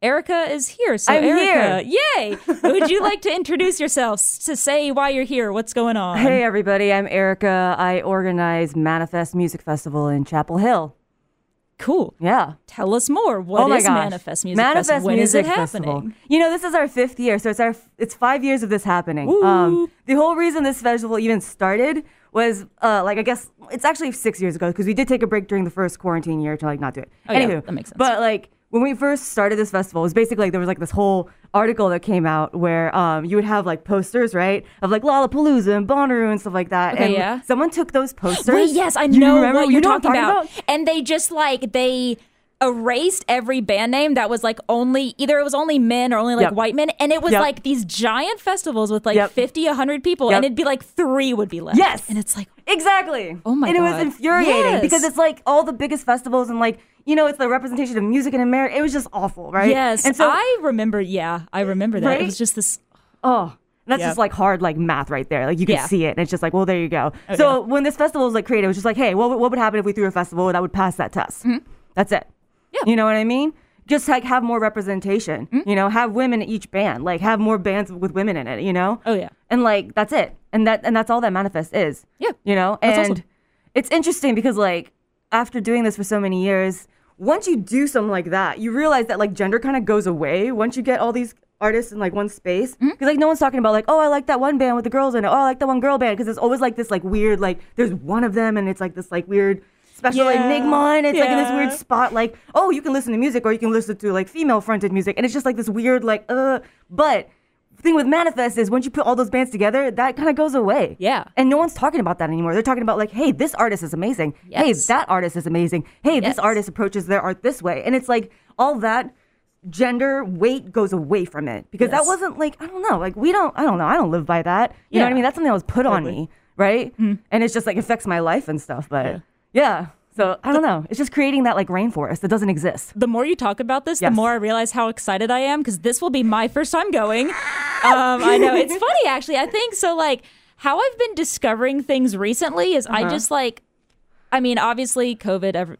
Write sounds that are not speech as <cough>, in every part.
Erica is here. So I'm Erica, yay! Would you like to <laughs> introduce yourself to say why you're here? What's going on? Hey, everybody. I'm Erica. I organize Manifest Music Festival in Chapel Hill. Cool. Yeah. Tell us more. What is oh gosh. Manifest Music Manifest Festival? When is Music it Festival. happening? You know, this is our fifth year, so it's our it's five years of this happening. Um, the whole reason this festival even started was uh, like I guess it's actually six years ago because we did take a break during the first quarantine year to like not do it. Oh, yeah, that makes sense. But like when we first started this festival, it was basically like there was like this whole article that came out where um, you would have like posters, right, of like Lollapalooza and Bonnaroo and stuff like that. Okay, and yeah. someone took those posters. Wait, yes, I You know remember- what you you're know talking, I'm about. And they just like they erased every band name that was like only either it was only men or only like Yep. white men and it was Yep. like these giant festivals with like Yep. 50 100 people Yep. and it'd be like 3 would be left. Yes. And it's like Exactly. Oh my And it was infuriating Yes. because it's like all the biggest festivals and like you know it's the representation of music in America. It was just awful, right? yes. And so I remember yeah, I remember that. It was just this oh. That's Yeah. just like hard, like math right there. Like you can Yeah. see it, and it's just like, well, there you go. Oh, so when this festival was like created, it was just like, hey, what, would- what would happen if we threw a festival that would pass that test? That's it. Mm-hmm. Yeah. You know what I mean? Just like have more representation. Mm-hmm. You know, have women in each band. Like have more bands with women in it. You know? Oh, yeah. And like that's it. And that and that's all that manifest is. Yeah. You know? That's and awesome. it's interesting because like after doing this for so many years, once you do something like that, you realize that like gender kind of goes away once you get all these artists in like one space. Because Mm-hmm. like no one's talking about like, oh, I like that one band with the girls in it. Oh, I like that one girl band. Because it's always like this like weird like there's one of them and it's like this like weird special Yeah. enigma and it's like in this weird spot like oh you can listen to music or you can listen to like female fronted music and it's just like this weird like uh but the thing with manifest is once you put all those bands together that kind of goes away. Yeah. and no one's talking about that anymore. They're talking about like hey this artist is amazing. Hey that artist is amazing. Hey this artist approaches their art this way. And it's like all that gender weight goes away from it. Because that wasn't like i don't know. Like we don't i don't know. I don't live by that. You know what i mean? That's something that was put on me right? Mm-hmm. And it's just like affects my life and stuff but yeah, so i don't know it's just creating that like rainforest that doesn't exist the more you talk about this, the more I realize how excited I am because this will be my first time going. Um, I know it's <laughs> funny actually. I think so. Like how I've been discovering things recently is I just like, I mean, obviously COVID, ever,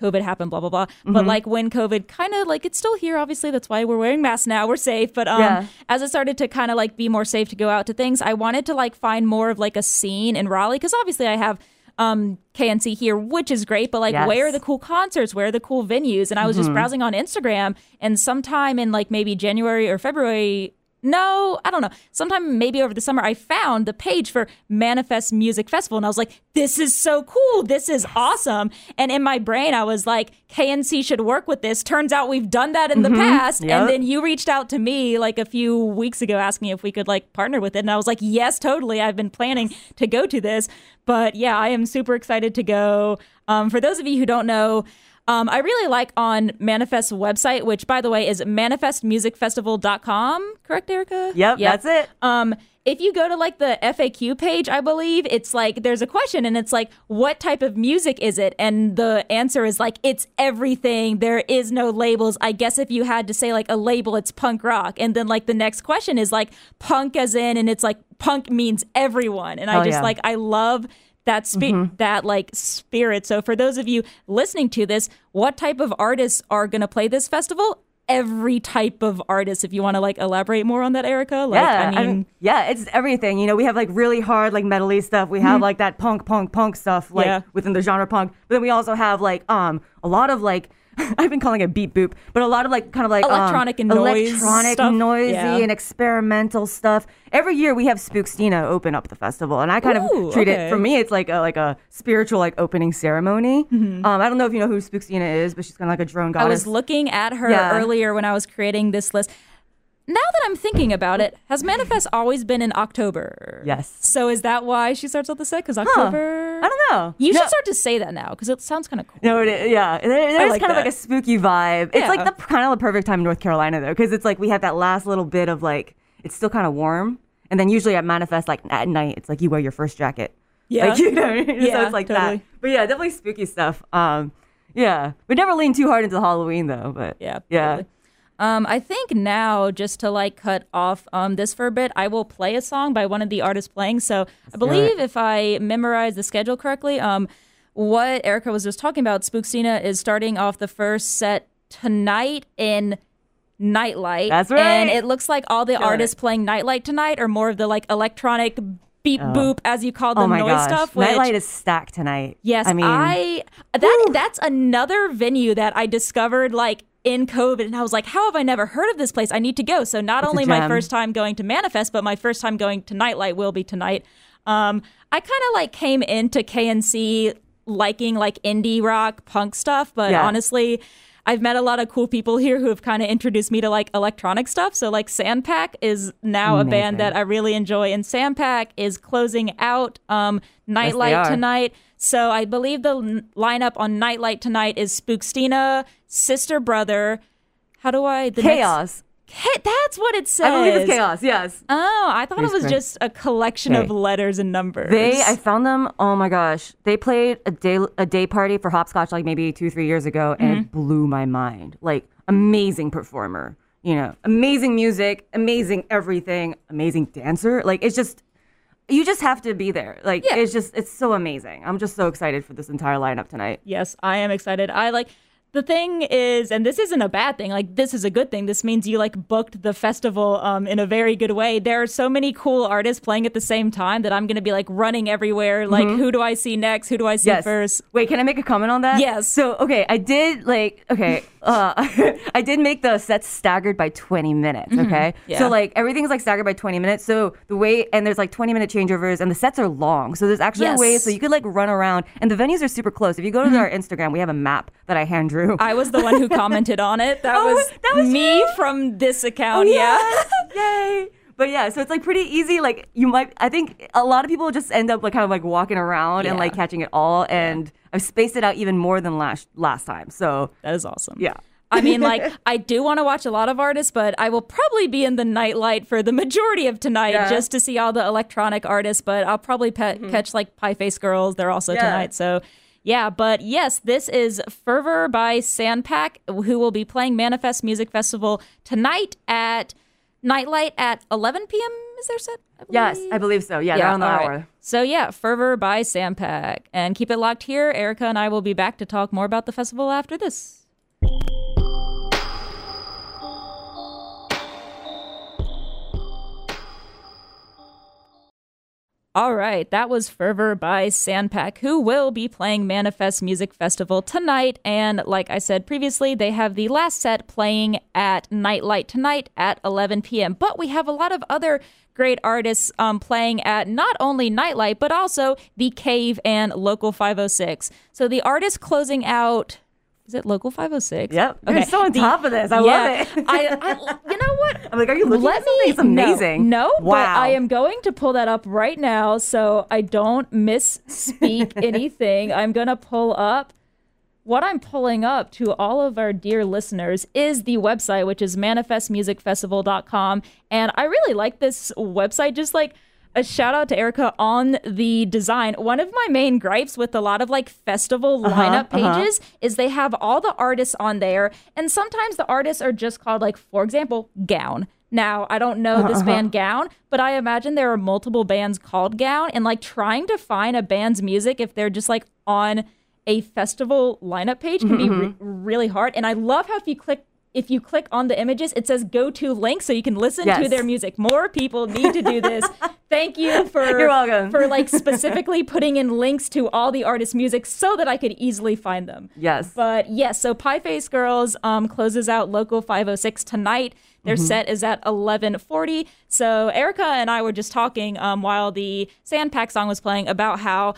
COVID happened, blah blah blah. But like when COVID kind of like it's still here. Obviously, that's why we're wearing masks now. We're safe. But um, Yeah. as it started to kind of like be more safe to go out to things, I wanted to like find more of like a scene in Raleigh because obviously I have um KNC here, which is great. But like, Yes. where are the cool concerts? Where are the cool venues? And I was just browsing on Instagram, and sometime in like maybe January or February. No, I don't know. Sometime maybe over the summer, I found the page for Manifest Music Festival, and I was like, "This is so cool! This is awesome!" And in my brain, I was like, "KNC should work with this." Turns out we've done that in the past, Yep. and then you reached out to me like a few weeks ago asking if we could like partner with it, and I was like, "Yes, totally. I've been planning to go to this." But yeah, I am super excited to go. Um, for those of you who don't know, um, I really like on Manifest's website, which by the way is manifestmusicfestival.com. Correct, Erica? Yep, that's it. Um, if you go to like the FAQ page, I believe it's like there's a question and it's like, what type of music is it? And the answer is like, it's everything. There is no labels. I guess if you had to say like a label, it's punk rock. And then like the next question is like punk as in, and it's like punk means everyone. And I Hell just yeah. like, I love that spi- that like spirit. So for those of you listening to this, what type of artists are going to play this festival? Every type of artist. If you want to like elaborate more on that, Erica. Like, yeah, I mean, yeah, it's everything. You know, we have like really hard, like metally stuff. We have like that punk, punk, punk stuff, like Yeah. within the genre punk. But then we also have like um a lot of like <laughs> I've been calling it beat boop, but a lot of like kind of like um, Electronic and noise electronic, stuff. noisy, Yeah. and experimental stuff. Every year we have Spookstina open up the festival, and I kind Ooh, of treat okay. it for me. It's like a like a spiritual like opening ceremony. Um, I don't know if you know who Spookstina is, but she's kind of like a drone Mm-hmm. I was looking at her Yeah. earlier when I was creating this list. Now that I'm thinking about it, has Manifest always been in October? Yes. So is that why she starts out the set? Because October. I don't know. You No. should start to say that now because it sounds kind of cool. No, it is, yeah. There, there's like kind of like a spooky vibe. It's Yeah. like the kind of the perfect time in North Carolina though, because it's like we have that last little bit of like it's still kind of warm, and then usually at Manifest like at night it's like you wear your first jacket. Yeah. Like, <laughs> you know, mean? so it's like totally. that. But yeah, definitely spooky stuff. Um, yeah, we never lean too hard into Halloween though. But Yeah. yeah. totally. Um, I think now, just to like cut off um, this for a bit, I will play a song by one of the artists playing. So I believe if I memorize the schedule correctly, um, what Erica was just talking about, Spookstina is starting off the first set tonight in Nightlight. That's right. And it looks like all the artists it. playing Nightlight tonight are more of the like electronic beep boop, as you call the oh noise gosh, stuff. Which, Nightlight is stacked tonight. Yes, I mean, that that's another venue that I discovered like in COVID, and I was like, how have I never heard of this place? I need to go. So not It's only my first time going to Manifest, but my first time going to Nightlight will be tonight. Um, I kind of like came into KNC liking like indie rock punk stuff, but Yeah. honestly. I've met a lot of cool people here who have kind of introduced me to like electronic stuff. So like Sandpack is now a band that I really enjoy, and Sandpack is closing out um, Nightlight are. tonight. So I believe the l- lineup on Nightlight tonight is Spookstina, Sister Brother. How do I? The next- chaos. Ca- that's what it says. I believe it's chaos. Yes. Oh, I thought it was correct. just a collection of letters and numbers. They, I found them. Oh my gosh, they played a day a day party for Hopscotch like maybe two three years ago, and Mm-hmm. it blew my mind. Like amazing performer, you know, amazing music, amazing everything, amazing dancer. Like it's just, you just have to be there. Like Yeah. it's just, it's so amazing. I'm just so excited for this entire lineup tonight. Yes, I am excited. I like the thing is, and this isn't a bad thing. Like this is a good thing. This means you like booked the festival um, in a very good way. There are so many cool artists playing at the same time that I'm gonna be like running everywhere. Like who do I see next? Who do I see Yes. first? Wait, can I make a comment on that? Yes. So, okay, I did like, okay, uh, <laughs> I did make the sets staggered by 20 minutes, okay? Mm-hmm. Yeah. So, like, everything's like staggered by 20 minutes. So, the way, and there's like 20 minute changeovers, and the sets are long. So, there's actually Yes. a way so you could like run around, and the venues are super close. If you go to our Instagram, we have a map that I hand drew. Mm-hmm. I was the one who <laughs> commented on it. That Oh, was that was me you? from this account. yeah. <laughs> Yay. But yeah, so it's like pretty easy. Like you might, I think a lot of people just end up like kind of like walking around and like catching it all. And I've spaced it out even more than last last time. So That is awesome. yeah. I mean, like, <laughs> I do want to watch a lot of artists, but I will probably be in the nightlight for the majority of tonight Yeah. just to see all the electronic artists. But I'll probably pe- catch like Pie Face Girls. They're also Mm-hmm. Yeah. tonight. So, yeah. But yes, this is Fervor by Sandpack, who will be playing Manifest Music Festival tonight at Nightlight at 11 p.m. Is their set? I Yes. I believe so. Yeah, they're on the all right. hour. So yeah, Fervor by Sandpack. And keep it locked here. Erica and I will be back to talk more about the festival after this. All right, that was Fervor by Sandpack, who will be playing Manifest Music Festival tonight. And like I said previously, they have the last set playing at Nightlight tonight at 11 p.m. But we have a lot of other great artists um, playing at not only Nightlight, but also The Cave and Local 506. So the artist closing out. Is it Local 506? Yep. Okay. You're so on top of this. I love it. I, I, you know what? I'm like, are you looking Let at something? me- It's amazing. No, no but I am going to pull that up right now so I don't misspeak <laughs> anything. I'm going to pull up what I'm pulling up to all of our dear listeners is the website, which is manifestmusicfestival.com. And I really like this website, just like a shout out to Erica on the design. One of my main gripes with a lot of like festival uh-huh, lineup uh-huh. pages is they have all the artists on there, and sometimes the artists are just called, like, for example, Gown. Now, I don't know uh-huh, this band Gown, but I imagine there are multiple bands called Gown, and like trying to find a band's music if they're just like on a festival lineup page can be mm-hmm. re- really hard. And I love how if you click if you click on the images, it says go to link so you can listen to their music. More people need to do this. <laughs> Thank you for You're welcome. for like specifically putting in links to all the artists' music so that I could easily find them. Yes. But yes, so Pie Face Girls um, closes out Local 506 tonight. Their Mm-hmm. set is at 11:40. So Erica and I were just talking um, while the Sandpack song was playing about how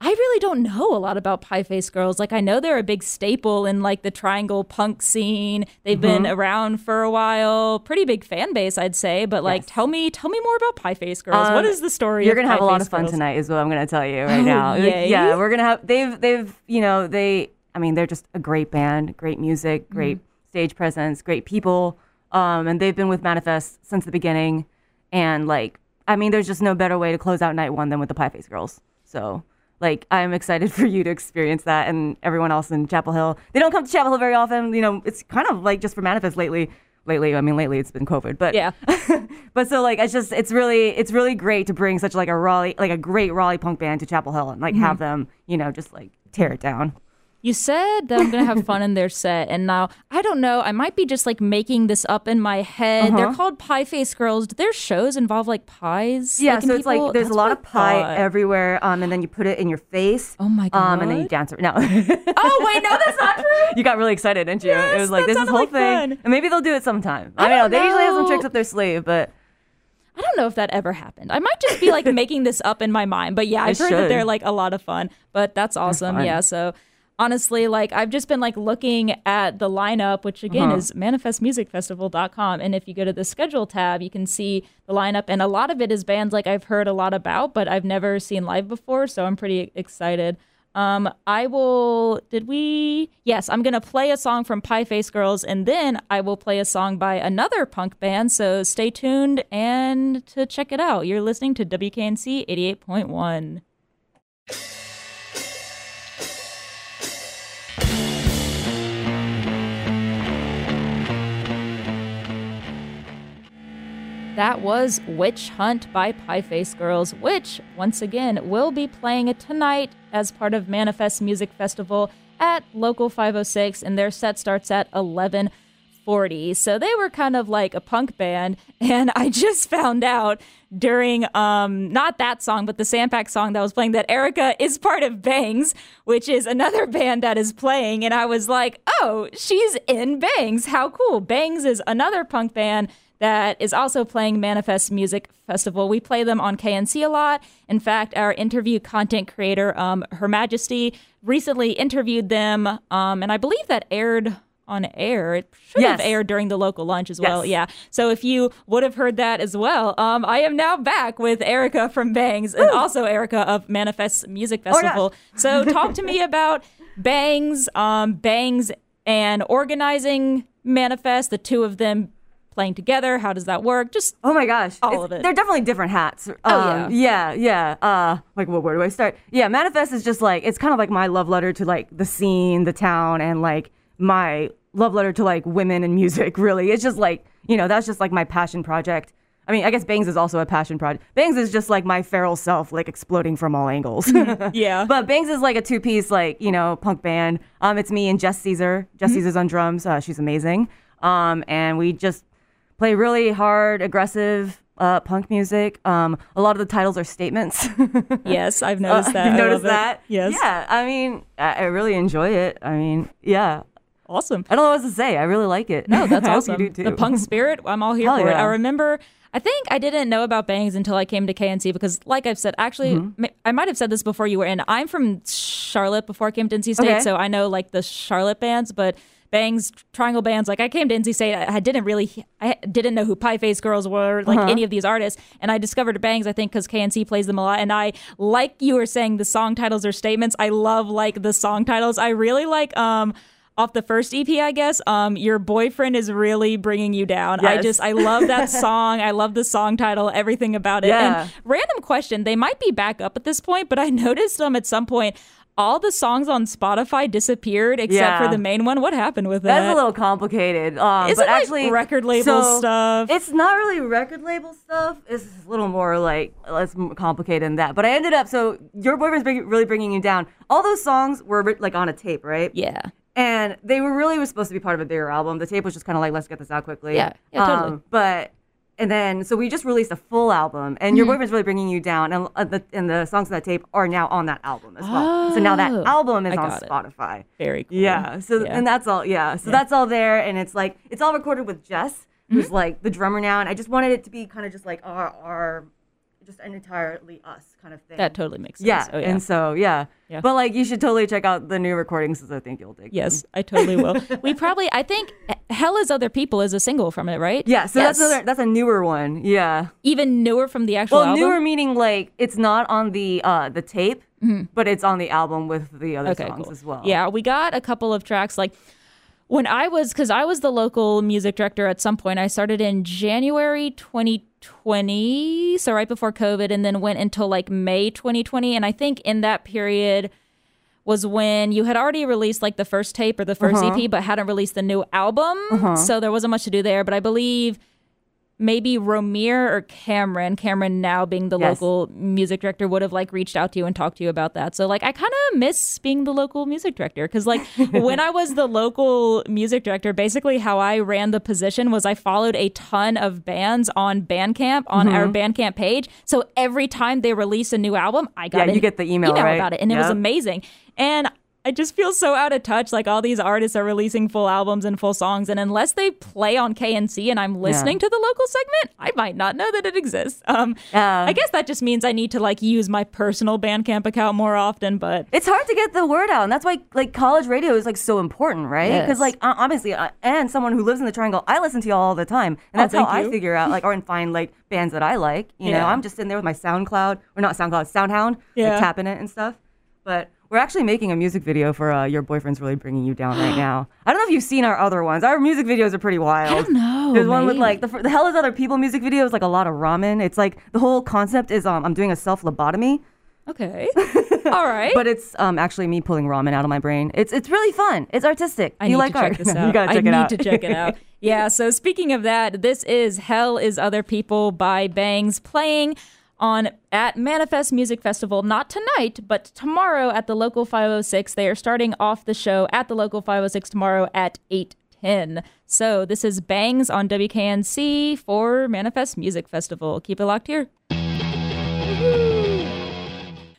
I really don't know a lot about Pie Face Girls. Like I know they're a big staple in like the triangle punk scene. They've been Mm-hmm. around for a while. Pretty big fan base, I'd say. But like, tell me, tell me more about Pie Face Girls. what Um, is the story? You're gonna have a lot of fun Girls? tonight, is what I'm gonna tell you right now. yay. Yeah, we're gonna have. They've they've you know they. I mean, they're just a great band, great music, great stage presence, great people. Um, and they've been with Manifest since the beginning. And like, I mean, there's just no better way to close out night one than with the Pie Face Girls. So. Like I'm excited <laughs> for you to experience that, and everyone else in Chapel Hill. They don't come to Chapel Hill very often. You know, it's kind of like just for Manifest lately. Lately, I mean, lately it's been COVID, but Yeah. <laughs> but so like it's just it's really it's really great to bring such like a Raleigh like a great Raleigh punk band to Chapel Hill and like Mm-hmm. have them you know just like tear it down. You said that I'm gonna have fun in their set, and now I don't know. I might be just like making this up in my head. They're Uh-huh. called Pie Face Girls. Do their shows involve like pies? Yeah, Like, so it's people? like there's a lot of pie thought. everywhere, um, and then you put it in your face. Oh my Um, and then you God. dance. ar- No, <laughs> Oh wait, no, that's not true. you got really excited, didn't you? Yes, it was like this is whole like thing, fun. and maybe they'll do it sometime. I, I don't know. don't They usually have some tricks up their sleeve, but I don't know if that ever happened. I might just be like making this up in my mind, but yeah, <laughs> I've It heard that they're like a lot of fun. But that's awesome. Yeah, so honestly, like I've just been like looking at the lineup, which again Uh-huh. is manifestmusicfestival.com, and if you go to the schedule tab, you can see the lineup, and a lot of it is bands like I've heard a lot about, but I've never seen live before, so I'm pretty excited. Um, I will. Did we? Yes, I'm gonna play a song from Pie Face Girls, and then I will play a song by another punk band. So stay tuned and to check it out. You're listening to WKNC 88.1. That was Witch Hunt by Pie Face Girls, which, once again, will be playing it tonight as part of Manifest Music Festival at Local 506, and their set starts at 1140. So they were kind of like a punk band, <laughs> and I just found out during, um, not that song, but the Sandpack song that was playing that Erica is part of Bangs, which is another <laughs> band that is playing, and I was like, oh, she's in Bangs. How cool. Bangs is another punk band that is also playing Manifest Music Festival. We play them on KNC a lot. In fact, our interview content creator, um, Her Majesty, recently interviewed them, um, and I believe that aired on air. It should have aired during the local lunch as well. Yes. Yeah. So if you would have heard that as well, um, I am now back with Erica from Bangs and also Erica of Manifest Music Oh. Festival. so talk to me <laughs> about Bangs, um, Bangs, and organizing Manifest. The two of them playing together. How does that work? Just Oh my gosh. All It's- of it. They're definitely different hats. Oh, Um, yeah. Yeah, Uh like well, where do I start? Yeah, Manifest is just like it's kind of like my love letter to like the scene, the town, and like my love letter to like women and <laughs> music, really. It's just like, you know, that's just like my passion project. I mean, I guess Bangs is also a passion project. Bangs is just like my feral self, like exploding from all angles. <laughs> yeah. But Bangs is like a two piece, like, you know, punk band. Um, it's me and Jess Caesar. Jess Caesar's on drums. Uh, she's amazing. Um, and we just play really hard, aggressive uh, punk music. Um, a lot of the titles are statements. <laughs> yes, I've noticed that. you I noticed love it. that? Yes. Yeah. I mean, I, I really enjoy it. I mean, yeah. Awesome. I don't know what to say. I really like it. No, that's <laughs> awesome. You do too. The punk <laughs> spirit, I'm all here Hell for it. I remember, I think I didn't know about Bangs until I came to KNC because, like I've said, actually, Mm-hmm. I might have said this before you were in. I'm from Charlotte before I came to NC State, Okay. so I know like the Charlotte bands, but Bangs, Triangle bands. Like I came to NC State, I, didn't really, I didn't know who Pie Face Girls were, like Uh-huh. any of these artists, and I discovered Bangs. I think because KNC plays them a lot, and I like you were saying the song titles or statements. I love like the song titles. I really like um off the first EP, I guess, um, your boyfriend is really bringing you down. I just, I love that <laughs> song. I love the song title, everything about it. Yeah. And random question, they might be back up at this point, but I <laughs> noticed um at some point all the songs on Spotify disappeared except Yeah. for the main one. What happened with that? That's a little complicated. Um, Is but it, like, actually, record label so stuff? It's not really record label stuff. It's a little more like less complicated than that. But I ended up so your boyfriend's bring, really bringing you down. All those songs were like on a tape, right? yeah. And they were really was supposed to be part of a bigger album. The tape was just kind of like, let's get this out quickly. Yeah. Yeah, totally. Um, but and then so we just released a full album, and your Mm-hmm. boyfriend's really bringing you down, and uh, the and the songs on that tape are now on that album as well. So now that Oh, album is on it. Spotify. Very cool. Yeah. So Yeah. and that's all. Yeah. So that's all there, and it's like it's all recorded with Jess, who's Mm-hmm. like the drummer now, and I just wanted it to be kind of just like our our just an entirely us kind of thing. That totally makes sense. yeah. Oh, yeah. And so yeah. Yeah. But like you should totally check out the new recordings, because I think you'll dig. Yes, I totally will. <laughs> we probably, I think, Hell is Other People is a single from it, right? Yeah. So Yes. that's another that's a newer one. Yeah. even newer from the actual Well, album. newer meaning like it's not on the uh the tape, but it's on the album with the other songs cool. as well. Yeah, we got a couple of tracks like when I was because I was the local music director at some point. I started in January 2020, so right before COVID, and then went until like May 2020. And I think in that period was when you had already released like the first tape or the 1st uh-huh. EP, but hadn't released the new album. Uh-huh. So there wasn't much to do there. But I believe maybe Romir or Cameron, Cameron now being the Yes. local music director, would have like reached out to you and talked to you about that. So like I kind of miss being the local music director because like <laughs> when I was the local music director, basically how I ran the position was I followed a ton of bands on Bandcamp on Mm-hmm. our Bandcamp page. So every time they release a new album, I got Yeah, an you get the email, right? about it, and it was amazing. And I just feel so out of touch. Like all these artists are releasing full albums and full songs, and unless they play on KNC and I'm listening to the local segment, I might not know that it exists. Um, Yeah. I guess that just means I need to like use my personal Bandcamp account more often. But It's hard to get the word out, and that's why like college radio is like so important, right? Because Yes. like obviously, uh, and someone who lives in the Triangle, I listen to y'all all the time, and Oh, that's how thank I figure out like or and find like bands that I like. You know, I'm just sitting there with my SoundCloud or not SoundCloud, SoundHound, Yeah. like tapping it and stuff. But we're actually making a music video for uh, your boyfriend's really bringing you down right <gasps> now. I don't know if you've seen our other ones. Our music videos are pretty wild. I don't know. There's one with like the, the hell is other people music video is like a lot of ramen. It's like the whole concept is um I'm doing a self lobotomy. okay, <laughs> all right. But it's um, actually me pulling ramen out of my brain. It's it's really fun. It's artistic. I you need like to art? check this <laughs> out. you gotta check it out. I it need out. to check it out. <laughs> Yeah. So speaking of that, this is "Hell Is Other People" by Bangs playing on at Manifest Music Festival. Not tonight, but tomorrow at the local 506. They are starting off the show at the local 506 tomorrow at eight ten. So this is Bangs on WKNC for Manifest Music Festival. Keep it locked here.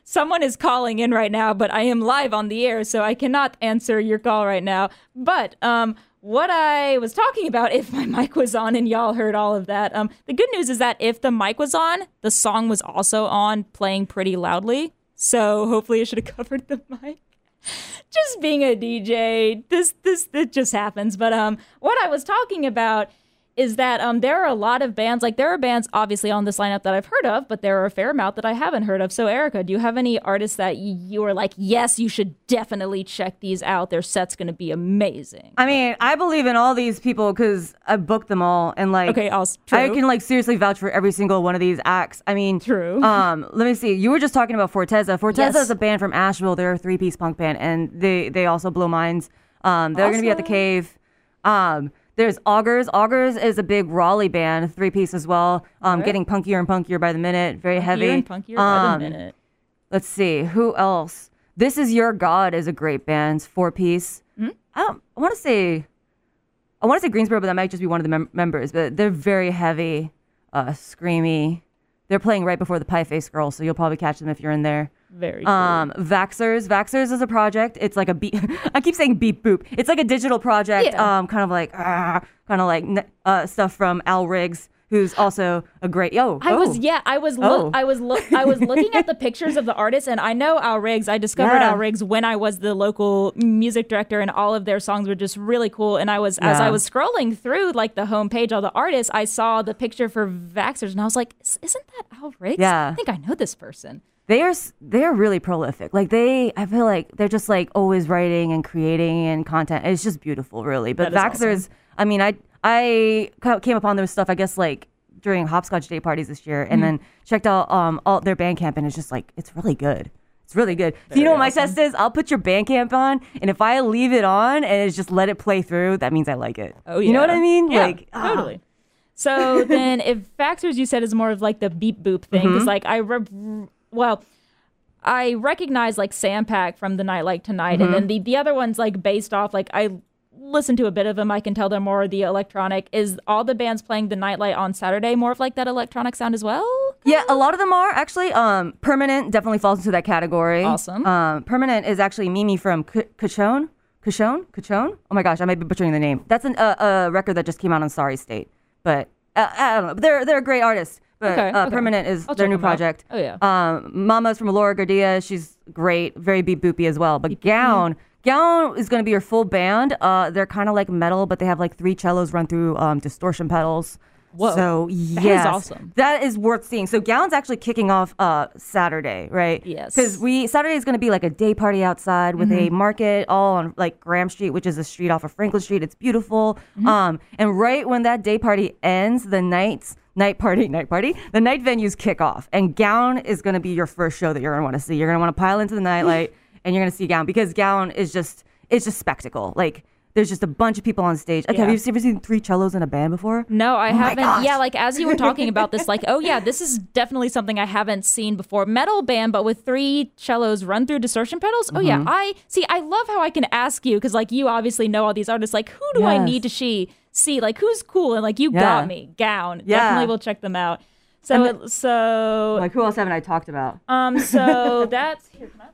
Someone is calling in right now, but I am live on the air, so I cannot answer your call right now. But um, what I was talking about, if my <laughs> mic was on and y'all heard all of that, um, the good news is that if the mic was on, the song was also on, playing pretty loudly. So hopefully, it should have <laughs> covered the mic. Just being a DJ, this this it just happens. But um, what I was talking about is that um, there are a lot of bands. Like there are bands obviously on this lineup that I've heard of, but there are a fair amount that I haven't heard of. So Erica, do you have any artists that you are like, yes, you should definitely check these out. Their set's going to be amazing. I mean, I believe in all these people because I booked them all, and like, Okay, I'll true. I can like seriously vouch for every single one of these acts. I mean, True. <laughs> Um, let me see. You were just talking about Forteza. Forteza Yes. is a band from Asheville. They're a three-piece punk band, and they they also blow minds. Um, they're gonna be at the Cave. Um, there's Augers. Augers is a big Raleigh band, three piece as well. Um, Alright. getting punkier and punkier by the minute. Very heavy. Punkier and punkier by Um, the minute. Let's see who else. This is your God is a great band, four piece. Hmm? I, I want to say, I want to say Greensboro, but that might just be one of the mem- members. But they're very heavy, uh, screamy. They're playing right before the Pie Face Girl, so you'll probably catch them if you're in there. Very cool. Um, Vaxers. Vaxers is a project. It's like a beat. <laughs> I keep saying beep boop. It's like a digital project. Yeah. Um, kind of like ah, kind of like uh, stuff from Al Riggs, who's also a great. Yo, I oh. was yeah, I was look Oh. I was look <laughs> I was looking at the pictures of the artists and I know Al Riggs. I discovered Yeah. Al Riggs when I was the local music director and all of their songs were just really cool. And I was as I was scrolling through like the homepage all the artists, I saw the picture for Vaxxers and I was like, "Is- isn't that Al Riggs? Yeah. I think I know this person. They are they're really prolific. Like they, I feel like they're just like always writing and creating and content. It's just beautiful, really. But Vaxxers, I mean, I I came upon their stuff. I guess like during hopscotch day parties this year, Mm-hmm. and then checked out um all their Bandcamp, and it's just like it's really good. It's really good. so you know what my test is? I'll put your Bandcamp on, and if I leave it on and it's just let it play through, that means I like it. Oh yeah. You know what I mean? Yeah, like ah. totally. So then, if Vaxxers you said is more of like the beep boop thing, Mm-hmm. because like I re- well, I recognize like Sandpack from the Nightlight Tonight, and then Mm-hmm. the the other ones like based off like I listen to a bit of them. I can tell they're more the electronic. Is all the bands playing the Nightlight on Saturday more of like that electronic sound as well? Yeah, a lot of them are actually. Um, Permanent definitely falls into that category. Awesome. Um, Permanent is actually Mimi from C- Cachone. Cachone? Cachone? Oh my gosh, I might be butchering the name. That's an, uh, a record that just came out on Sorry State. But uh, I don't know. They're they're a great artist. But Okay, uh, okay. Permanent is I'll their new them out. project. Oh, yeah. Um, Mama's from Laura Gardia. She's great, very beat boopy as well. But Gown, Gown is going to be your full band. Uh, they're kind of like metal, but they have like three cellos run through um, distortion pedals. Whoa. So That is awesome. That is worth seeing. So Gown's actually kicking off uh, Saturday, right? Yes. Because we Saturday is going to be like a day party outside with Mm-hmm. a market all on like Graham Street, which is a street off of Franklin Street. It's beautiful. Mm-hmm. Um, and right when that day party ends, the nights night party night party the night venues kick off, and Gown is going to be your first show that you're going to want to see. You're going to want to pile into the nightlight, <laughs> and you're going to see Gown because Gown is just it's just spectacle. Like There's just a bunch of people on stage. Like, have you ever seen three cellos in a band before? No, I Oh haven't. Yeah, like as you were talking about this, like, oh yeah, this is <laughs> definitely something I haven't seen before. Metal band, but with three cellos run through distortion pedals. Oh yeah, Mm-hmm. I see. I love how I can ask you because like you obviously know all these artists. Like, who do I Yes. need to she see? Like, who's cool? And like, you Yeah. got me. Gown. Yeah. Definitely will check them out. So it- so Like, who else haven't I talked about? um so <laughs> that's here. Can I like?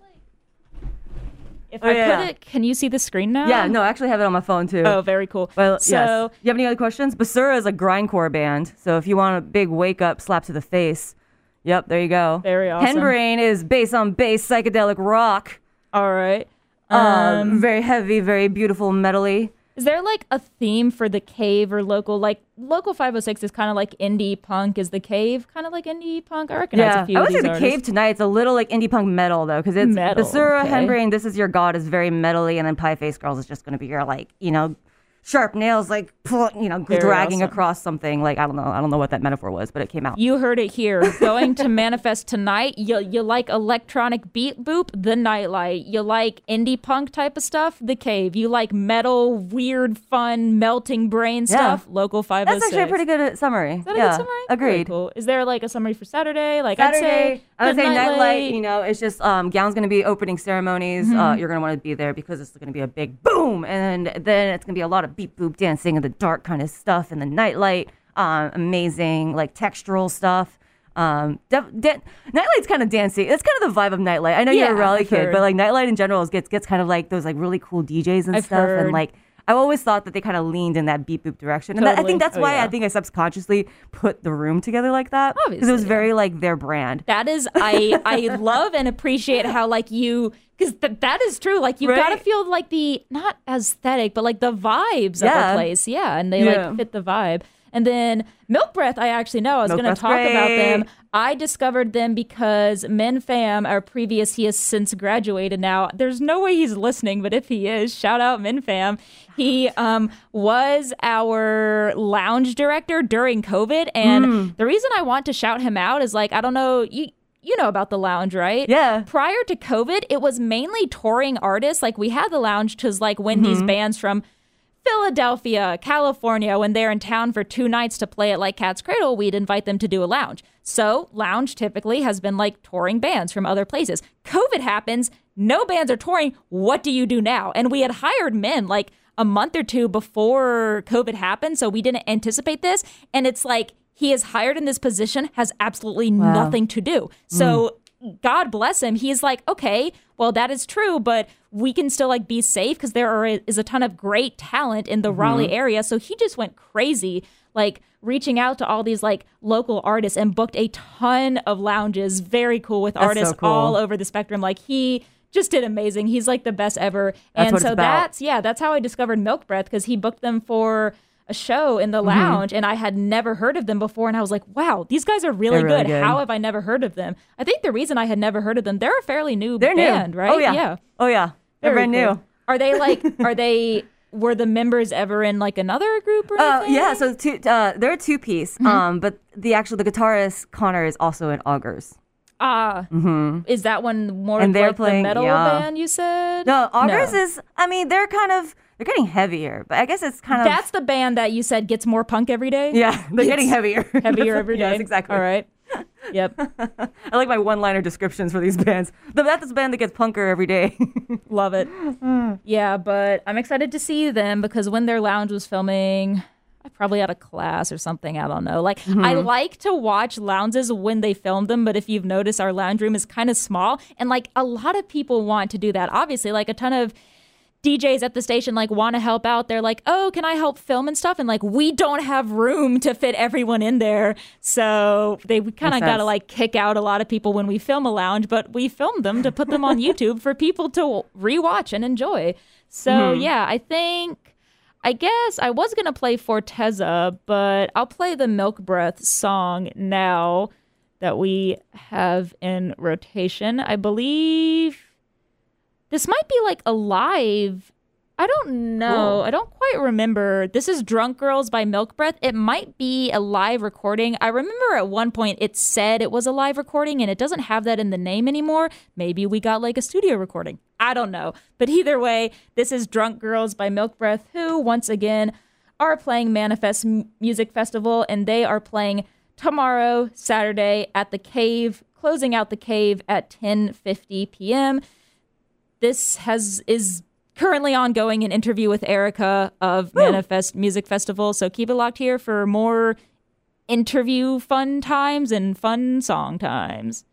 If Oh, I yeah. put it, can you see the screen now? Yeah, no, I actually have it on my phone too. Oh, very cool. Well, so yes. You have any other questions? Basura is a grindcore band, so if you want a big wake up slap to the face, yep, there you go. Very awesome. Henbrain is bass on bass psychedelic rock. all right. Um, very heavy, very beautiful, metally. Is there like a theme for the cave or local? Like local 506 is kind of like indie punk. Is the cave kind of like indie punk? I recognize Yeah, a few I would say the artists. cave tonight. It's a little like indie punk metal though, because it's Metal, Basura, okay. Henbrain. This is your god is very metally, and then Pie Face Girls is just going to be your like you know sharp nails like you know Very dragging awesome. across something. Like I don't know, I don't know what that metaphor was, but it came out. You heard it here. Going to manifest tonight. <laughs> You you like electronic beat boop, the nightlight. You like indie punk type of stuff, the cave. You like metal, weird, fun, melting brain Yeah. stuff, local five. That's actually a pretty good uh, summary. Is that a yeah, good summary? Agreed. cool. Is there like a summary for Saturday? Like Saturday, I'd say, I would say nightlight. nightlight. You know, it's just um, Gown's going to be opening ceremonies. Mm-hmm. Uh, you're going to want to be there because it's going to be a big boom, and then it's going to be a lot of beat boop dancing and the dark kind of stuff and the nightlight. Um, amazing, like textural stuff. Um, def- da- nightlight's kind of dancey. It's kind of the vibe of nightlight. I know you're a Yeah, Raleigh I've kid, heard. but like nightlight in general is- gets gets kind of like those like really cool DJs and I've stuff, heard. and like. I always thought that they kind of leaned in that beat boop direction, and that, I think that's Oh, why yeah. I think I subconsciously put the room together like that because it was yeah. very like their brand. That is, I I <laughs> love and appreciate how like you because th- that is true. Like you Right? gotta feel like the not aesthetic, but like the vibes of the place. Yeah, and they Yeah. like fit the vibe. And then Milk Breath, I actually know. I was going to talk about them. I discovered them because Min Fam, our previous, he has since graduated now. There's no way he's listening, but if he is, shout out Min Fam. He um, was our lounge director during COVID. And Hmm. the reason I want to shout him out is like, I don't know, you. You know about the lounge, right? Yeah. Prior to COVID, it was mainly touring artists. Like we had the lounge because like when these Mm-hmm. bands from Philadelphia, California, when they're in town for two nights to play at like Cat's Cradle, we'd invite them to do a lounge. So, lounge typically has been like touring bands from other places. COVID happens, no bands are touring. What do you do now? And we had hired men like a month or two before COVID happened, so we didn't anticipate this. And it's like he is hired in this position, has absolutely nothing to do. So, mm. God bless him. He's like, okay, well, that is true, but we can still like be safe because there are, is a ton of great talent in the mm-hmm. Raleigh area. So he just went crazy, like reaching out to all these like local artists and booked a ton of lounges. Very cool with That's so artists cool. all over the spectrum. Like he just did amazing. He's like the best ever. That's and so that's yeah, that's how I discovered Milk Breath because he booked them for a show in the Mm-hmm. lounge and I had never heard of them before and I was like, wow, these guys are really, really good. good. How have I never heard of them? I think the reason I had never heard of them, they're a fairly new They're band, new, right? Oh yeah, Yeah. oh yeah, they're Very brand cool. new. Are they like <laughs> are they were the members ever in like another group or Uh, yeah, so two, uh, they're a two piece, Mm-hmm. um, but the actual the guitarist Connor is also in Augers. Ah, is that one more And they're like playing- the metal yeah. band you said? No, Augers No. is. I mean, they're kind of they're getting heavier, but I guess it's kind of That's the band that you said gets more punk every day? yeah, <laughs> they're getting heavier, <laughs> Heavier every day. Yes, exactly. All right. <laughs> Yep. I like my one-liner descriptions for these bands. The that's the band that gets punker every day. Love it. Mm. yeah, but I'm excited to see them because when their lounge was filming, I probably had a class or something. I don't know. Like I mm-hmm. like to watch lounges when they film them, but if you've noticed, our lounge room is kind of small, and like a lot of people want to do that. Obviously, like a ton of. DJs at the station like want to help out. They're like, "Oh, can I help film and stuff?" And like, we don't have room to fit everyone in there, so they kind of got to like kick out a lot of people when we film a lounge. But we filmed them to put them on <laughs> YouTube for people to rewatch and enjoy. So Mm-hmm. yeah, I think. I guess I was gonna play Forteza, but I'll play the Milk Breath song now that we have in rotation. I believe this might be like a live I don't know. Cool. I don't quite remember. This is Drunk Girls by Milk Breath. It might be a live recording. I remember at one point it said it was a live recording and it doesn't have that in the name anymore. Maybe we got like a studio recording. I don't know. But either way, this is Drunk Girls by Milk Breath, who once again are playing Manifest Music Festival and they are playing tomorrow, Saturday at the Cave, closing out the Cave at 10:50 p.m. This has is currently ongoing an interview with Erica of Manifest Music Festival. So keep it locked here for more interview fun times and fun song times.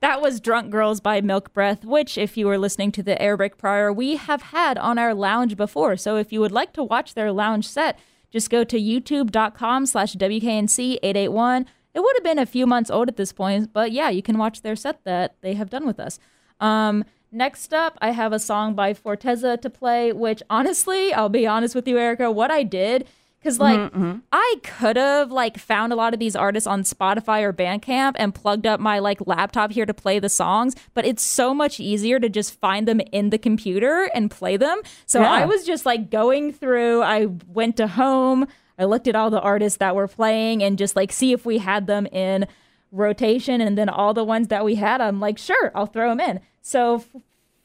That was Drunk Girls by Milk Breath, which, if you were listening to the air break prior, we have had on our lounge before. So if you would like to watch their lounge set, just go to youtube.com slash WKNC881 it would have been a few months old at this point, but yeah, you can watch their set that they have done with us. Um, next up, I have a song by Forteza to play, which honestly, I'll be honest with you, Erica, what I did because like Mm-hmm, I could have like found a lot of these artists on Spotify or Bandcamp and plugged up my like laptop here to play the songs, but it's so much easier to just find them in the computer and play them. So Yeah. I was just like going through. I went to home. I looked at all the artists that were playing and just like see if we had them in rotation, and then all the ones that we had, I'm like, sure, I'll throw them in. So.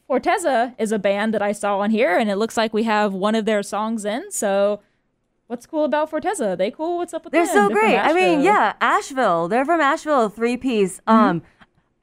Forteza is a band that I saw on here, and it looks like we have one of their songs in. So What's cool about Forteza? They cool? What's up with them? They're them? so from great. I mean, yeah, Asheville. They're from Asheville, three piece. Mm-hmm. Um,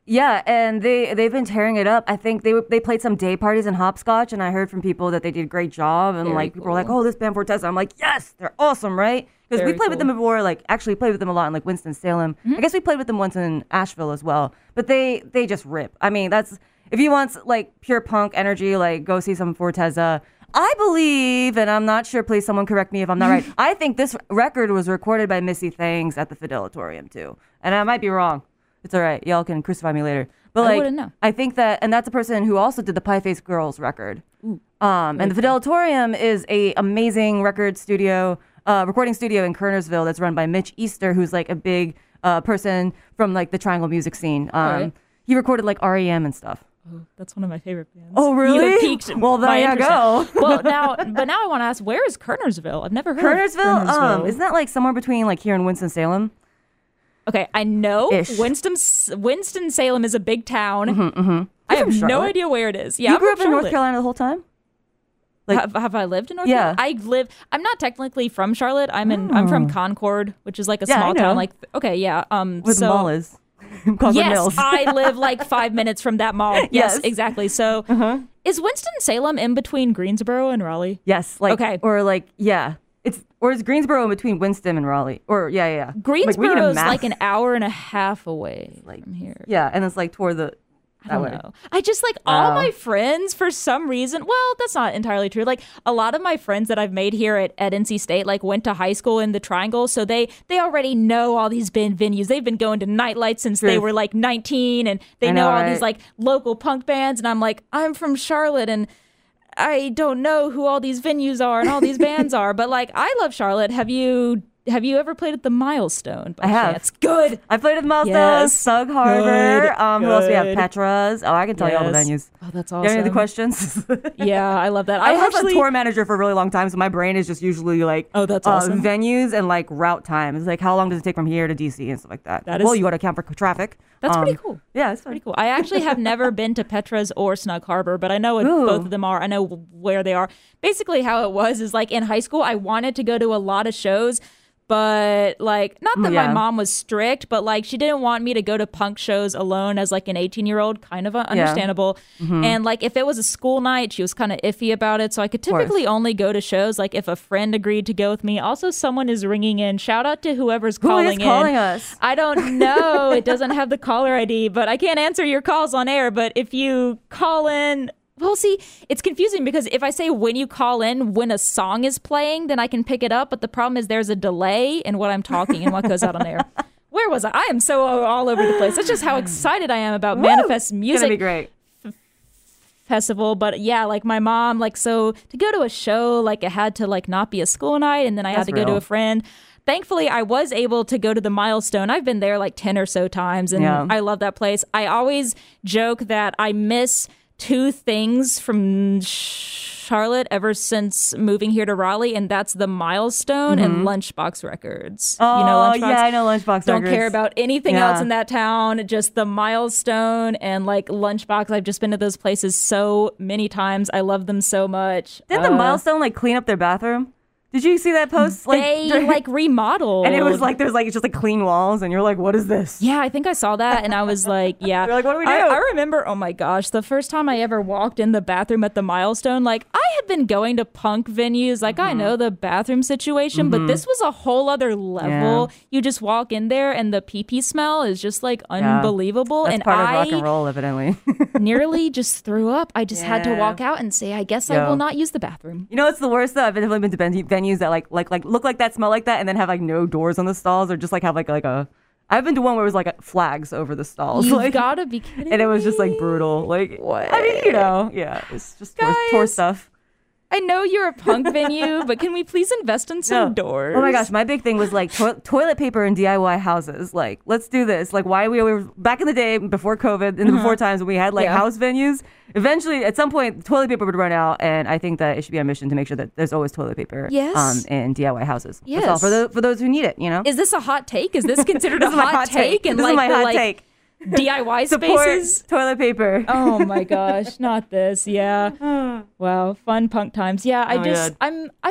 yeah, and they they've been tearing it up. I think they they played some day parties in Hopscotch, and I heard from people that they did a great job. And Very like people were like, "Oh, this band Forteza." I'm like, "Yes, they're awesome, right?" Because we played with them before. Like, actually played with them a lot in like Winston Salem. Mm-hmm. I guess we played with them once in Asheville as well. But they they just rip. I mean, that's if you want like pure punk energy, like go see some Forteza. I believe, and I'm not sure. Please, someone correct me if I'm not right. <laughs> I think this record was recorded by Missy Thangs at the Fidelitorium too, and I might be wrong. It's all right. Y'all can crucify me later. But I like, wouldn't know. I think that, and that's a person who also did the Pie Face Girls record. Um, and the Fidelitorium is a amazing record studio, uh, recording studio in Kernersville that's run by Mitch Easter, who's like a big uh, person from like the Triangle music scene. Um, Alright. He recorded like REM and stuff. Oh, that's one of my favorite bands. Oh, really? have piqued Well, there you go. well, now, but now I want to ask, where is Kernersville? I've never heard Kernersville, of um, isn't that like somewhere between like here and Winston Salem? okay, I know Ish. Winston Winston Salem is a big town. I You're have from no idea where it is. Yeah, you I'm grew up in North Carolina the whole time. Like- have, have I lived in North Yeah. Carolina? I live. I'm not technically from Charlotte. I'm in. I'm from Concord, which is like a Yeah, small town. Like okay, yeah. Um, With so, the <laughs> yes, Mills. I live like <laughs> five minutes from that mall. Yes, Yes. Uh-huh. exactly. So, is Winston Salem in between Greensboro and Raleigh? yes, like Okay. or like yeah, it's or is Greensboro in between Winston and Raleigh? Or yeah, yeah, yeah. Like, we need a Greensboro is map. like an hour and a half away like- from here. yeah, and it's like toward the I don't know. I just like all Wow. my friends for some reason. Well, that's not entirely true. Like a lot of my friends that I've made here at, at NC State like went to high school in the Triangle, so they they already know all these band venues. They've been going to nightlights since they were like 19, and they know, know, all right? these like local punk bands. And I'm like, I'm from Charlotte, and I don't know who all these venues are and all these bands <laughs> are, but like I love Charlotte. Have you have you ever played at the Milestone? I have. chance? Good. I played with Milestones, Yes. Snug Harbor. Good, Um, who else we have? Petras. Oh, I can tell you all the venues. Oh, that's have any other awesome. questions? <laughs> Yeah, I love that. I, I, was actually a tour manager for a really long time, so my brain is just usually like Oh, that's uh, awesome. venues and like route times. Like how long does it take from here to DC and stuff like that. That well, you got to account for traffic. That's Um, pretty cool. Yeah, it's. Pretty cool. I actually have never <laughs> been to Petra's or Snug Harbor, but I know what Ooh. both of them are. I know where they are. Basically, how it was is like in high school, I wanted to go to a lot of shows, but like not that Yeah. my mom was strict, but like she didn't want me to go to punk shows alone as like an 18 year old. Kind of understandable. Mm-hmm. And like if it was a school night, she was kind of iffy about it. So I could typically only go to shows like if a friend agreed to go with me. Also, someone is ringing in. Shout out to whoever's Who calling is calling in. us? I don't <laughs> know. it doesn't have the caller ID, but I can't answer your calls on air. But if you call in, well, see, it's confusing because if I say when you call in when a song is playing, then I can pick it up. But the problem is there's a delay in what I'm talking and what goes out on air. <laughs> Where was I? I am so all over the place. That's just how excited I am about Manifest It's Music gonna be great. festival but yeah like my mom like so to go to a show like it had to like not be a school night and then i had That's to go to a friend thankfully i was able to go to the milestone i've been there like 10 or so times and Yeah. i love that place i always joke that i miss two things from charlotte ever since moving here to raleigh and that's the milestone and lunchbox records Mm-hmm. Oh, you know lunchbox yeah, I know Lunchbox don't Records. care about anything Yeah. else in that town just the milestone and like lunchbox i've just been to those places so many times i love them so much Didn't the Uh, milestone like clean up their bathroom? Did you see that post? Like, they <laughs> during- like remodeled and it was like there's like just like clean walls, and you're like, what is this? yeah i think i saw that and i was <laughs> like yeah You're like, what do we I, do? I remember oh my gosh the first time i ever walked in the bathroom at the milestone like i had been going to punk venues like Mm-hmm. i know the bathroom situation but this was a whole other level Yeah. you just walk in there and the pee pee smell is just like unbelievable That's and part i of rock and roll, evidently. <laughs> nearly just threw up. I just had to walk out and say, I guess I will not use the bathroom. You know it's the worst though? I've definitely been to ven- venues that like like like look like that, smell like that, and then have like no doors on the stalls, or just like have like like a. I've been to one where it was like flags over the stalls, You've like, gotta be kidding and it was just like brutal. Like What? I mean, you know, yeah, it's just tour, tour Guys. stuff. I know you're a punk <laughs> venue, but can we please invest in some No. doors? Oh my gosh, my big thing was like to- toilet paper and DIY houses. Like, let's do this. Like, why we were back in the day before COVID, in the before times when we had like Uh-huh. Yeah. house venues. Eventually, at some point, toilet paper would run out, and I think that it should be our mission to make sure that there's always toilet paper. Yes. Um, in DIY houses. That's all Yes. for the for those who need it. You know. Is this a hot take? Is this considered This a is my hot, hot take. take? And This is like my the hot like take. <laughs> DIY Support spaces? toilet paper. oh my <laughs> gosh, not this. Yeah. <laughs> Wow, fun punk times. Yeah, I Oh, just. I'm I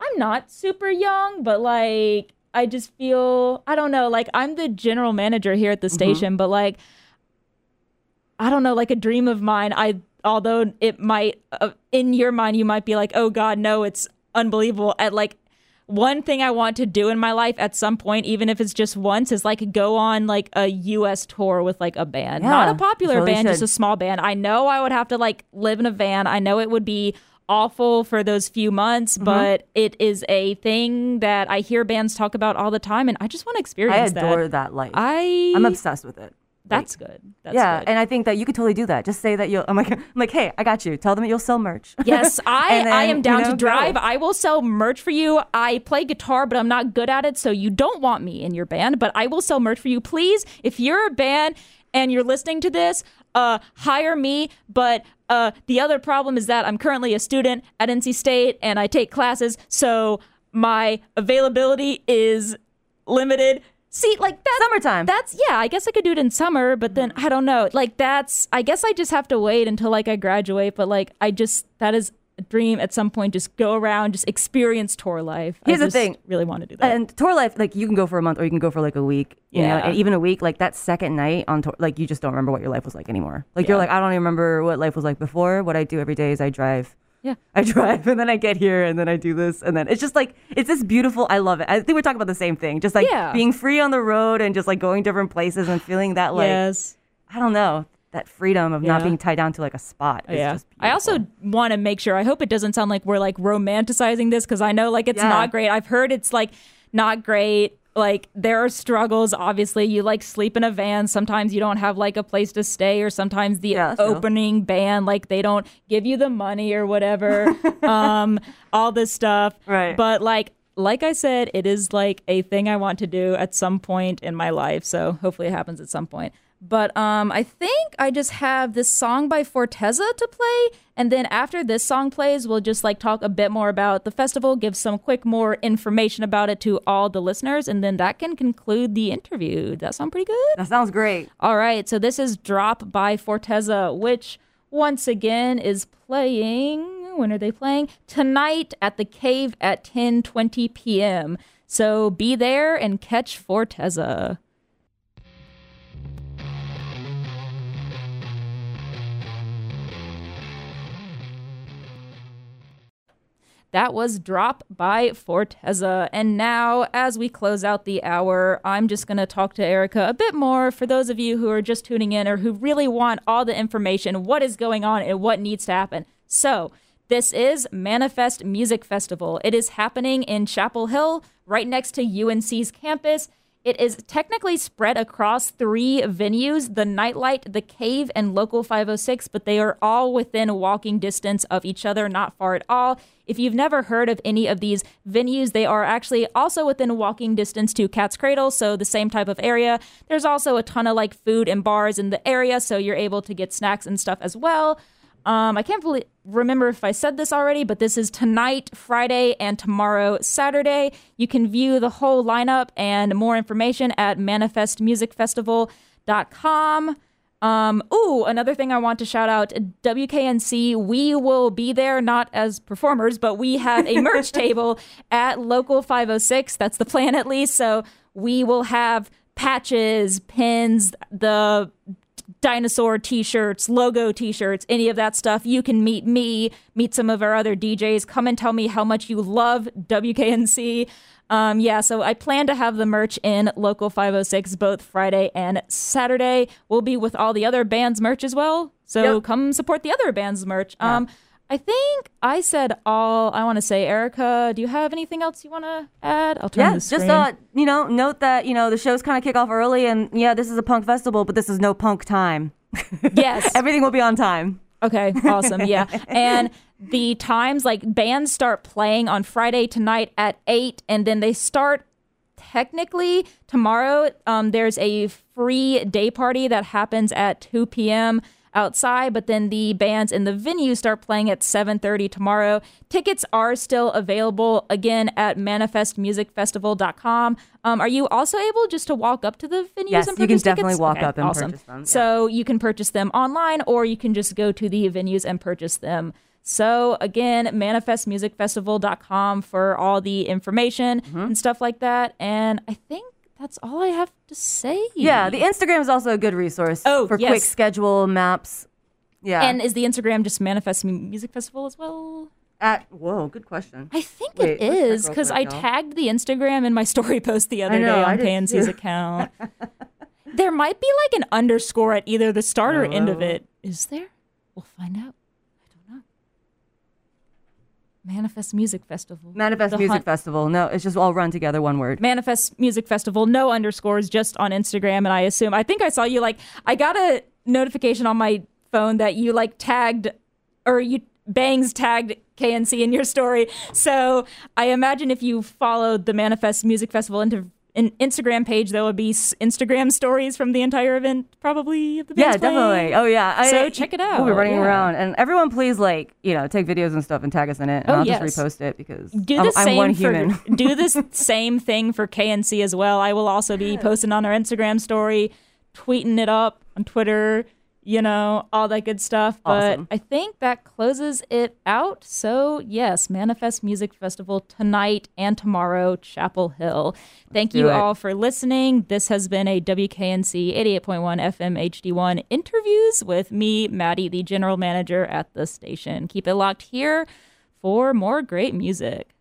I'm not super young, but like I just feel I don't know, like I'm the general manager here at the Mm-hmm. station, but like I don't know, like a dream of mine. I although it might uh, in your mind you might be like, "Oh god, no, it's unbelievable." At like one thing I want to do in my life at some point, even if it's just once, is like go on like a US tour with like a band. Not a popular totally band, just a small band. I know I would have to like live in a van. I know it would be awful for those few months, Mm-hmm. but it is a thing that I hear bands talk about all the time and I just want to experience that. I adore that. that, life. I I'm obsessed with it. That's good. That's yeah, good. and I think that you could totally do that. Just say that you'll. I'm like, <laughs> I'm like, hey, I got you. Tell them you'll sell merch. <laughs> Yes, I, And I am down you know, to drive. I will sell merch for you. I play guitar, but I'm not good at it, so you don't want me in your band, but I will sell merch for you. Please, if you're a band and you're listening to this, uh, hire me. But uh, the other problem is that I'm currently a student at NC State and I take classes, so my availability is limited. See, like that's Summertime. That's yeah. I guess I could do it in summer, but then mm-hmm. I don't know. Like that's. I guess I just have to wait until like I graduate. But like I just that is a dream at some point. Just go around, just experience tour life. Here's I the just thing. Really want to do that. And tour life, like you can go for a month or you can go for like a week. You know, Yeah. and even a week, like that second night on tour, like you just don't remember what your life was like anymore. Like you're like, I don't even remember what life was like before. What I do every day is I drive. Yeah. I drive and then I get here and then I do this and then it's just like it's this beautiful. I love it. I think we're talking about the same thing. Just like Yeah. being free on the road and just like going different places and feeling that like yes. I don't know that freedom of not being tied down to like a spot. Is yeah. I also want to make sure. I hope it doesn't sound like we're like romanticizing this because I know like it's Yeah. not great. I've heard it's like not great. Like there are struggles. Obviously, you like sleep in a van. Sometimes you don't have like a place to stay, or sometimes the Yeah, opening band like they don't give you the money or whatever. <laughs> um, all this stuff. Right. But like. Like I said, it is like a thing I want to do at some point in my life. So hopefully it happens at some point. But um, I think I just have this song by Forteza to play, and then after this song plays, we'll just like talk a bit more about the festival, give some quick more information about it to all the listeners, and then that can conclude the interview. Does that sound pretty good? that sounds great. All right, so this is Drop by Forteza, which once again is playing. When are they playing? Tonight at the Cave at 10:20 p.m. So be there and catch Forteza. That was Drop by Forteza. And now, as we close out the hour, I'm just going to talk to Erica a bit more for those of you who are just tuning in or who really want all the information, what is going on, and what needs to happen. So, this is Manifest Music Festival. It is happening in Chapel Hill, right next to UNC's campus. It is technically spread across three venues the Nightlight, the Cave, and Local 506, but they are all within walking distance of each other, not far at all. If you've never heard of any of these venues, they are actually also within walking distance to Cat's Cradle, so the same type of area. There's also a ton of like food and bars in the area, so you're able to get snacks and stuff as well. Um, I can't believe, remember if I said this already, but this is tonight, Friday, and tomorrow, Saturday. You can view the whole lineup and more information at manifestmusicfestival.com. Um, ooh, another thing I want to shout out WKNC. We will be there, not as performers, but we have a merch <laughs> table at Local 506. That's the plan, at least. So we will have patches, pins, the dinosaur t-shirts, logo t-shirts, any of that stuff, you can meet me, meet some of our other DJs, come and tell me how much you love WKNC. Um, yeah, so I plan to have the merch in Local 506 both Friday and Saturday. We'll be with all the other bands' merch as well. So yep. come support the other bands' merch. Yeah. Um, I think I said all I want to say. Erica, do you have anything else you want to add? I'll turn yeah, just uh, you know, note that you know the shows kind of kick off early, and yeah, this is a punk festival, but this is no punk time. Yes, <laughs> everything will be on time. Okay, awesome. Yeah, <laughs> and the times like bands start playing on Friday tonight at eight, and then they start technically tomorrow. Um, there's a free day party that happens at two p.m outside, but then the bands in the venue start playing at 7:30 tomorrow. Tickets are still available again at manifestmusicfestival.com. Um, are you also able just to walk up to the venues yes, and purchase you can tickets? definitely walk okay, up and awesome. purchase them. Yeah. So you can purchase them online, or you can just go to the venues and purchase them. So again, manifestmusicfestival.com for all the information mm-hmm. and stuff like that. And I think that's all I have to say. Yeah, the Instagram is also a good resource oh, for yes. quick schedule maps. Yeah. And is the Instagram just Manifest Music Festival as well? At whoa, good question. I think Wait, it is because I tagged the Instagram in my <laughs> story post the other know, day on KNC's account. <laughs> there might be like an underscore at either the start or end of it. Is there? We'll find out. Manifest Music Festival. Manifest the Music hunt. Festival. No, it's just all run together, one word. Manifest Music Festival, no underscores, just on Instagram. And I assume, I think I saw you like, I got a notification on my phone that you like tagged or you bangs tagged KNC in your story. So I imagine if you followed the Manifest Music Festival into an Instagram page, there would be Instagram stories from the entire event, probably. Of the yeah, definitely. Oh yeah. I, so check it out. We'll be running yeah. around, and everyone, please like you know take videos and stuff and tag us in it, and oh, I'll yes. just repost it because do I'm, the same I'm one for, human. <laughs> do the <laughs> same thing for KNC as well. I will also be posting on our Instagram story, tweeting it up on Twitter you know, all that good stuff. But awesome. I think that closes it out. So, yes, Manifest Music Festival tonight and tomorrow, Chapel Hill. Thank Let's you all for listening. This has been a WKNC 88.1 FM HD1 interviews with me, Maddie, the general manager at the station. Keep it locked here for more great music.